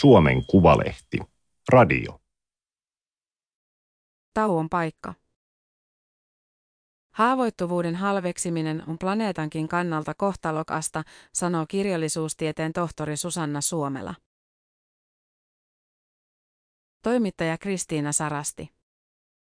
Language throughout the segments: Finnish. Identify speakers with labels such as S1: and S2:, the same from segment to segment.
S1: Suomen Kuvalehti. Radio.
S2: Tauon paikka. Haavoittuvuuden halveksiminen on planeetankin kannalta kohtalokasta, sanoo kirjallisuustieteen tohtori Susanna Suomela. Toimittaja Kristiina Sarasti.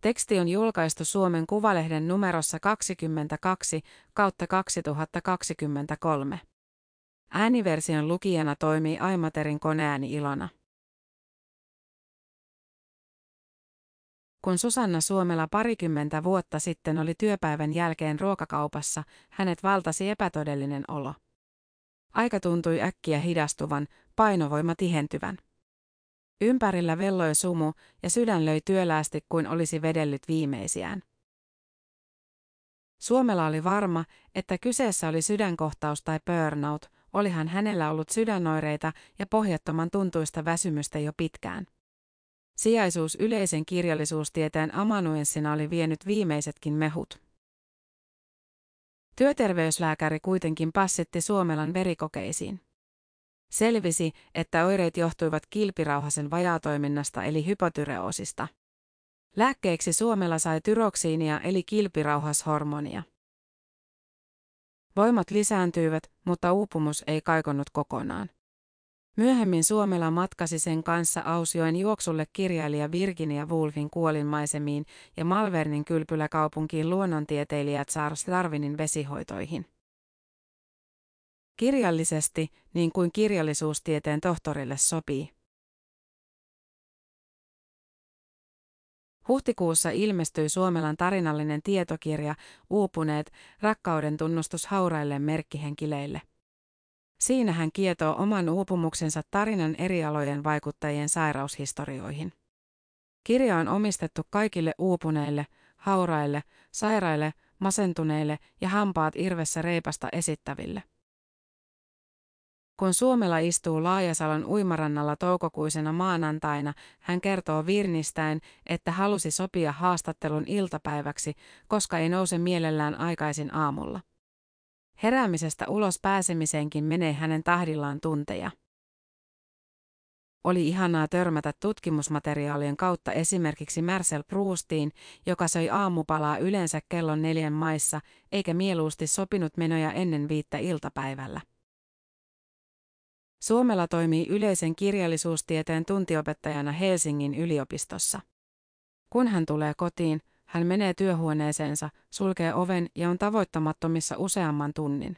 S2: Teksti on julkaistu Suomen Kuvalehden numerossa 22 kautta 2023. Ääniversion lukijana toimii Aimaterin koneääni Ilona. Kun Susanna Suomela parikymmentä vuotta sitten oli työpäivän jälkeen ruokakaupassa, hänet valtasi epätodellinen olo. Aika tuntui äkkiä hidastuvan, painovoima tihentyvän. Ympärillä velloi sumu ja sydän löi työläästi kuin olisi vedellyt viimeisiään. Suomela oli varma, että kyseessä oli sydänkohtaus tai burnout, olihan hänellä ollut sydänoireita ja pohjattoman tuntuista väsymystä jo pitkään. Sijaisuus yleisen kirjallisuustieteen amanuenssina oli vienyt viimeisetkin mehut. Työterveyslääkäri kuitenkin passitti Suomelan verikokeisiin. Selvisi, että oireet johtuivat kilpirauhasen vajaatoiminnasta eli hypotyreoosista. Lääkkeeksi Suomella sai tyroksiinia eli kilpirauhashormonia. Voimat lisääntyivät, mutta uupumus ei kaikonnut kokonaan. Myöhemmin Suomella matkasi sen kanssa Ausjoen juoksulle kirjailija Virginia Woolfin kuolinmaisemiin ja Malvernin kylpyläkaupunkiin luonnontieteilijä Charles Darwinin vesihoitoihin. Kirjallisesti, niin kuin kirjallisuustieteen tohtorille sopii. Huhtikuussa ilmestyi Suomelan tarinallinen tietokirja Uupuneet, rakkauden tunnustus hauraille merkkihenkileille. Siinä hän kietoo oman uupumuksensa tarinan eri alojen vaikuttajien sairaushistorioihin. Kirja on omistettu kaikille uupuneille, hauraille, sairaille, masentuneille ja hampaat irvessä reipasta esittäville. Kun Suomella istuu Laajasalon uimarannalla toukokuisena maanantaina, hän kertoo virnistäen, että halusi sopia haastattelun iltapäiväksi, koska ei nouse mielellään aikaisin aamulla. Heräämisestä ulos pääsemiseenkin menee hänen tahdillaan tunteja. Oli ihanaa törmätä tutkimusmateriaalien kautta esimerkiksi Marcel Proustiin, joka söi aamupalaa yleensä kellon neljän maissa, eikä mieluusti sopinut menoja ennen viittä iltapäivällä. Suomella toimii yleisen kirjallisuustieteen tuntiopettajana Helsingin yliopistossa. Kun hän tulee kotiin, hän menee työhuoneeseensa, sulkee oven ja on tavoittamattomissa useamman tunnin.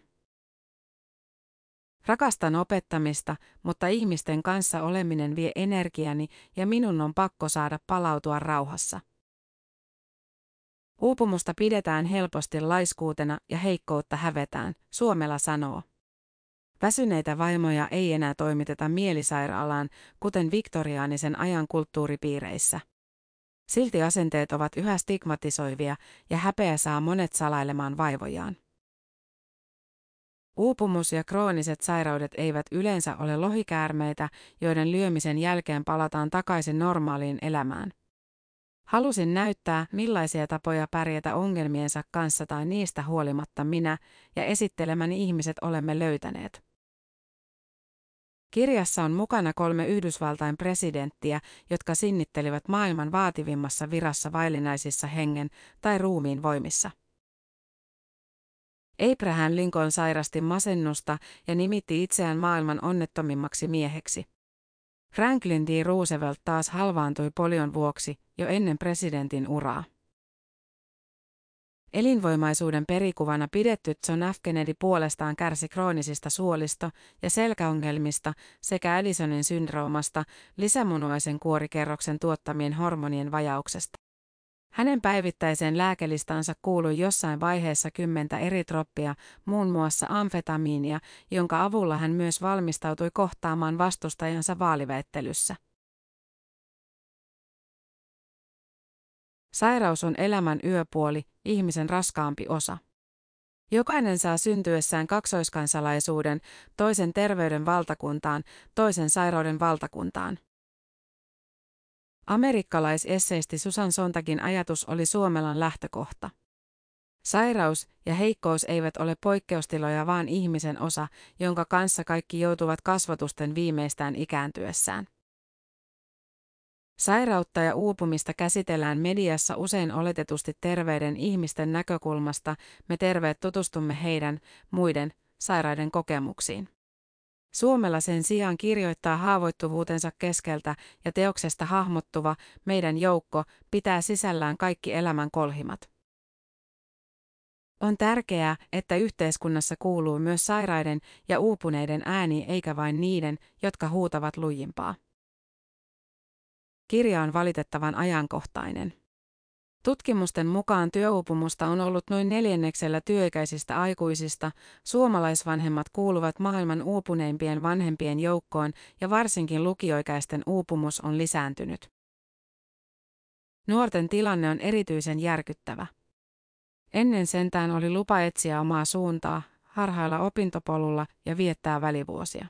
S2: Rakastan opettamista, mutta ihmisten kanssa oleminen vie energiani ja minun on pakko saada palautua rauhassa. Uupumusta pidetään helposti laiskuutena ja heikkoutta hävetään, Suomella sanoo. Väsyneitä vaimoja ei enää toimiteta mielisairaalaan, kuten viktoriaanisen ajan kulttuuripiireissä. Silti asenteet ovat yhä stigmatisoivia ja häpeä saa monet salailemaan vaivojaan. Uupumus ja krooniset sairaudet eivät yleensä ole lohikäärmeitä, joiden lyömisen jälkeen palataan takaisin normaaliin elämään. Halusin näyttää, millaisia tapoja pärjätä ongelmiensa kanssa tai niistä huolimatta minä ja esittelemäni ihmiset olemme löytäneet. Kirjassa on mukana kolme Yhdysvaltain presidenttiä, jotka sinnittelivät maailman vaativimmassa virassa vaillinaisissa hengen tai ruumiin voimissa. Abraham Lincoln sairasti masennusta ja nimitti itseään maailman onnettomimmaksi mieheksi. Franklin D. Roosevelt taas halvaantui polion vuoksi jo ennen presidentin uraa. Elinvoimaisuuden perikuvana pidetty John F. Kennedy puolestaan kärsi kroonisista suolisto- ja selkäongelmista sekä Edisonin syndroomasta lisämunuaisen kuorikerroksen tuottamien hormonien vajauksesta. Hänen päivittäiseen lääkelistansa kuului jossain vaiheessa kymmentä eri troppia, muun muassa amfetamiinia, jonka avulla hän myös valmistautui kohtaamaan vastustajansa vaaliväittelyssä. Sairaus on elämän yöpuoli, ihmisen raskaampi osa. Jokainen saa syntyessään kaksoiskansalaisuuden, toisen terveyden valtakuntaan, toisen sairauden valtakuntaan. Amerikkalaisesseisti Susan Sontagin ajatus oli Suomelan lähtökohta. Sairaus ja heikkous eivät ole poikkeustiloja, vaan ihmisen osa, jonka kanssa kaikki joutuvat kasvatusten viimeistään ikääntyessään. Sairautta ja uupumista käsitellään mediassa usein oletetusti terveiden ihmisten näkökulmasta, me terveet tutustumme heidän, muiden, sairaiden kokemuksiin. Suomella sen sijaan kirjoittaa haavoittuvuutensa keskeltä ja teoksesta hahmottuva meidän joukko pitää sisällään kaikki elämän kolhimat. On tärkeää, että yhteiskunnassa kuuluu myös sairaiden ja uupuneiden ääni eikä vain niiden, jotka huutavat lujimpaa. Kirja on valitettavan ajankohtainen. Tutkimusten mukaan työuupumusta on ollut noin neljänneksellä työikäisistä aikuisista, suomalaisvanhemmat kuuluvat maailman uupuneimpien vanhempien joukkoon ja varsinkin lukioikäisten uupumus on lisääntynyt. Nuorten tilanne on erityisen järkyttävä. Ennen sentään oli lupa etsiä omaa suuntaa, harhailla opintopolulla ja viettää välivuosia.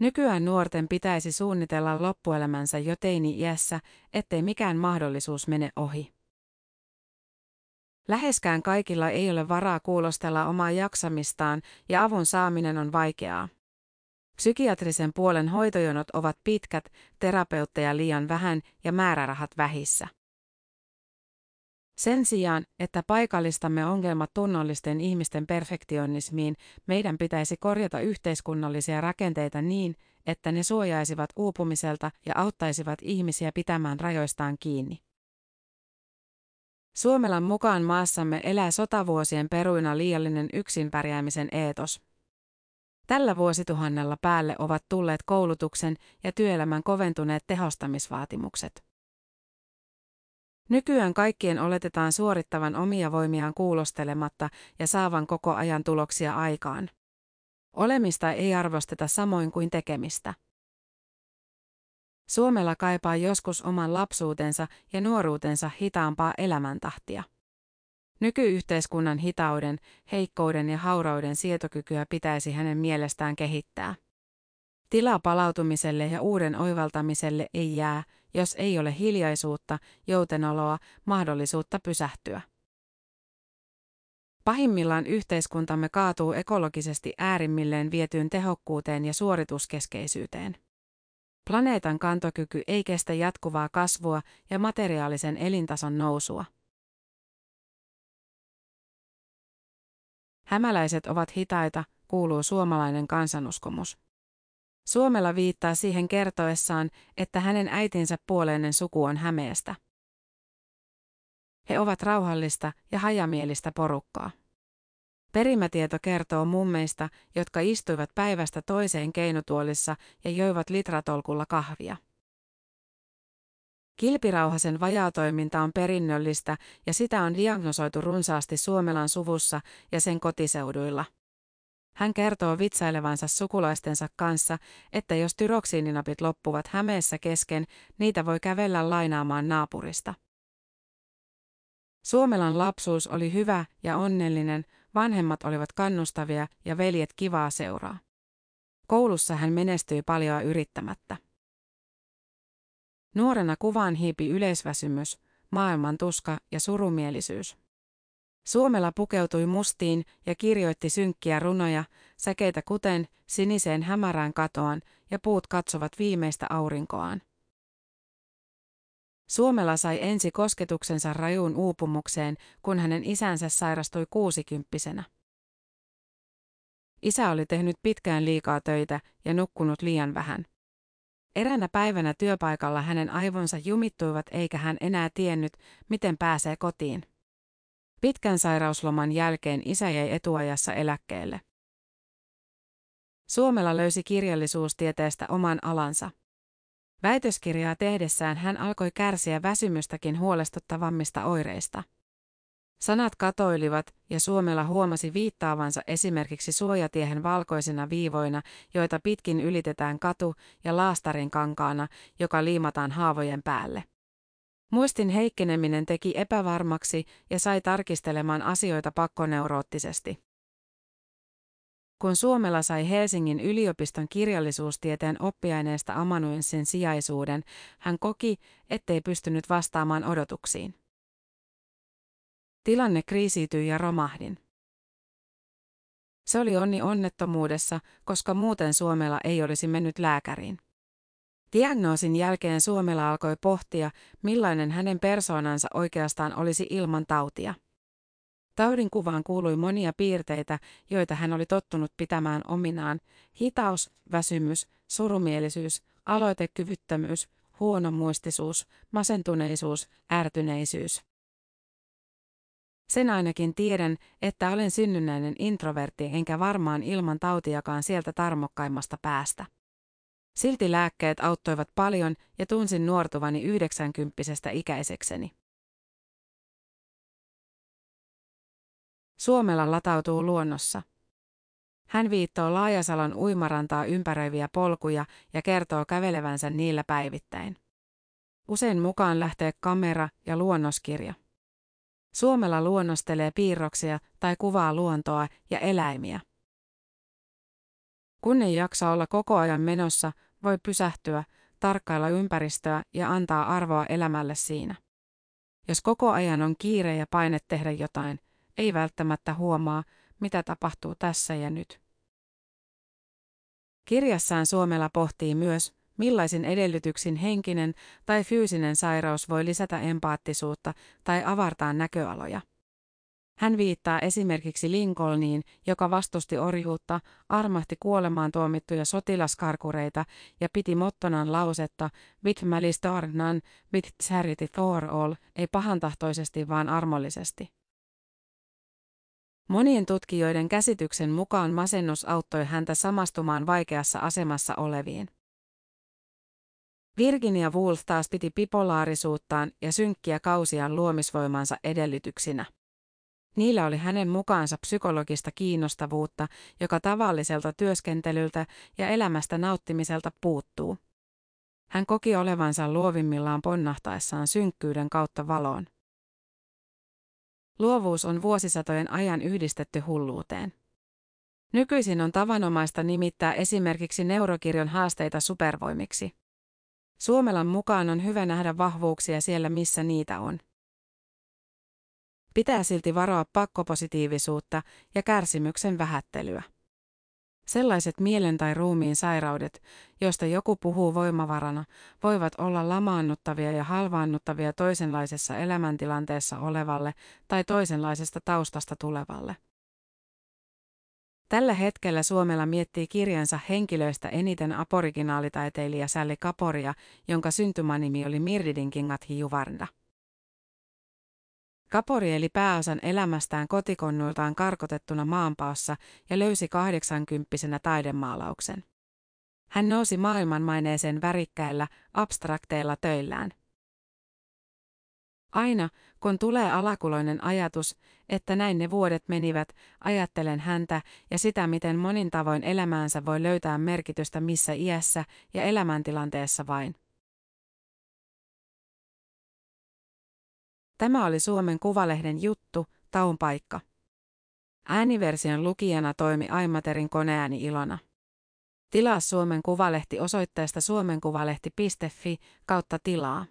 S2: Nykyään nuorten pitäisi suunnitella loppuelämänsä jo teini-iässä, ettei mikään mahdollisuus mene ohi. Läheskään kaikilla ei ole varaa kuulostella omaa jaksamistaan ja avun saaminen on vaikeaa. Psykiatrisen puolen hoitojonot ovat pitkät, terapeutteja liian vähän ja määrärahat vähissä. Sen sijaan, että paikallistamme ongelmat tunnollisten ihmisten perfektionismiin, meidän pitäisi korjata yhteiskunnallisia rakenteita niin, että ne suojaisivat uupumiselta ja auttaisivat ihmisiä pitämään rajoistaan kiinni. Suomelan mukaan maassamme elää sotavuosien peruina liiallinen yksin pärjäämisen eetos. Tällä vuosituhannella päälle ovat tulleet koulutuksen ja työelämän koventuneet tehostamisvaatimukset. Nykyään kaikkien oletetaan suorittavan omia voimiaan kuulostelematta ja saavan koko ajan tuloksia aikaan. Olemista ei arvosteta samoin kuin tekemistä. Suomella kaipaa joskus oman lapsuutensa ja nuoruutensa hitaampaa elämäntahtia. Nykyyhteiskunnan hitauden, heikkouden ja haurauden sietokykyä pitäisi hänen mielestään kehittää. Tilaa palautumiselle ja uuden oivaltamiselle ei jää, jos ei ole hiljaisuutta, joutenoloa, mahdollisuutta pysähtyä. Pahimmillaan yhteiskuntamme kaatuu ekologisesti äärimmilleen vietyyn tehokkuuteen ja suorituskeskeisyyteen. Planeetan kantokyky ei kestä jatkuvaa kasvua ja materiaalisen elintason nousua. Hämäläiset ovat hitaita, kuuluu suomalainen kansanuskomus. Suomella viittaa siihen kertoessaan, että hänen äitinsä puoleinen suku on Hämeestä. He ovat rauhallista ja hajamielistä porukkaa. Perimätieto kertoo mummeista, jotka istuivat päivästä toiseen keinotuolissa ja joivat litratolkulla kahvia. Kilpirauhasen vajaatoiminta on perinnöllistä ja sitä on diagnosoitu runsaasti Suomelan suvussa ja sen kotiseuduilla. Hän kertoo vitsailevansa sukulaistensa kanssa, että jos tyroksiininapit loppuvat Hämeessä kesken, niitä voi kävellä lainaamaan naapurista. Suomelan lapsuus oli hyvä ja onnellinen, vanhemmat olivat kannustavia ja veljet kivaa seuraa. Koulussa hän menestyi paljon yrittämättä. Nuorena kuvaan hiipi yleisväsymys, maailman tuska ja surumielisyys. Suomella pukeutui mustiin ja kirjoitti synkkiä runoja, säkeitä kuten siniseen hämärään katoan ja puut katsovat viimeistä aurinkoaan. Suomella sai ensi kosketuksensa rajuun uupumukseen, kun hänen isänsä sairastui kuusikymppisenä. Isä oli tehnyt pitkään liikaa töitä ja nukkunut liian vähän. Eräänä päivänä työpaikalla hänen aivonsa jumittuivat eikä hän enää tiennyt, miten pääsee kotiin. Pitkän sairausloman jälkeen isä jäi etuajassa eläkkeelle. Suomella löysi kirjallisuustieteestä oman alansa. Väitöskirjaa tehdessään hän alkoi kärsiä väsymystäkin huolestuttavammista oireista. Sanat katoilivat, ja Suomella huomasi viittaavansa esimerkiksi suojatiehen valkoisina viivoina, joita pitkin ylitetään katu, ja laastarin kankaana, joka liimataan haavojen päälle. Muistin heikkeneminen teki epävarmaksi ja sai tarkistelemaan asioita pakkoneuroottisesti. Kun Suomella sai Helsingin yliopiston kirjallisuustieteen oppiaineesta amanuenssin sijaisuuden, hän koki, ettei pystynyt vastaamaan odotuksiin. Tilanne kriisiytyi ja romahdin. Se oli onni onnettomuudessa, koska muuten Suomella ei olisi mennyt lääkäriin. Diagnoosin jälkeen Suomella alkoi pohtia, millainen hänen persoonansa oikeastaan olisi ilman tautia. Taudin kuvaan kuului monia piirteitä, joita hän oli tottunut pitämään ominaan. Hitaus, väsymys, surumielisyys, aloitekyvyttömyys, huono muistisuus, masentuneisuus, ärtyneisyys. Sen ainakin tiedän, että olen synnynnäinen introvertti enkä varmaan ilman tautiakaan sieltä tarmokkaimmasta päästä. Silti lääkkeet auttoivat paljon ja tunsin nuortuvani yhdeksänkymppisestä ikäisekseni. Suomella latautuu luonnossa. Hän viittoo Laajasalon uimarantaa ympäröiviä polkuja ja kertoo kävelevänsä niillä päivittäin. Usein mukaan lähtee kamera ja luonnoskirja. Suomella luonnostelee piirroksia tai kuvaa luontoa ja eläimiä. Kun ei jaksa olla koko ajan menossa, voi pysähtyä, tarkkailla ympäristöä ja antaa arvoa elämälle siinä. Jos koko ajan on kiire ja paine tehdä jotain, ei välttämättä huomaa, mitä tapahtuu tässä ja nyt. Kirjassaan Suomella pohtii myös, millaisin edellytyksin henkinen tai fyysinen sairaus voi lisätä empaattisuutta tai avartaa näköaloja. Hän viittaa esimerkiksi Lincolniin, joka vastusti orjuutta, armahti kuolemaan tuomittuja sotilaskarkureita ja piti mottonan lausetta With malice none, with charity for all, ei pahantahtoisesti vaan armollisesti. Monien tutkijoiden käsityksen mukaan masennus auttoi häntä samastumaan vaikeassa asemassa oleviin. Virginia Woolf taas piti bipolaarisuuttaan ja synkkiä kausiaan luomisvoimansa edellytyksinä. Niillä oli hänen mukaansa psykologista kiinnostavuutta, joka tavalliselta työskentelyltä ja elämästä nauttimiselta puuttuu. Hän koki olevansa luovimmillaan ponnahtaessaan synkkyyden kautta valoon. Luovuus on vuosisatojen ajan yhdistetty hulluuteen. Nykyisin on tavanomaista nimittää esimerkiksi neurokirjon haasteita supervoimiksi. Suomelan mukaan on hyvä nähdä vahvuuksia siellä, missä niitä on. Pitää silti varoa pakkopositiivisuutta ja kärsimyksen vähättelyä. Sellaiset mielen tai ruumiin sairaudet, joista joku puhuu voimavarana, voivat olla lamaannuttavia ja halvaannuttavia toisenlaisessa elämäntilanteessa olevalle tai toisenlaisesta taustasta tulevalle. Tällä hetkellä Suomella miettii kirjansa henkilöistä eniten aporiginaalitaiteilija Sally Kaporia, jonka syntymänimi oli Mirdidinkingathi Juvarnda. Kapori eli pääosan elämästään kotikonnuiltaan karkotettuna maanpaossa ja löysi kahdeksankymppisenä taidemaalauksen. Hän nousi maailmanmaineeseen värikkäillä, abstrakteilla töillään. Aina, kun tulee alakuloinen ajatus, että näin ne vuodet menivät, ajattelen häntä ja sitä, miten monin tavoin elämäänsä voi löytää merkitystä missä iässä ja elämäntilanteessa vain. Tämä oli Suomen Kuvalehden juttu, taun paikka. Ääniversion lukijana toimi Aimaterin koneääni Ilona. Tilaa Suomen Kuvalehti osoitteesta suomenkuvalehti.fi kautta tilaa.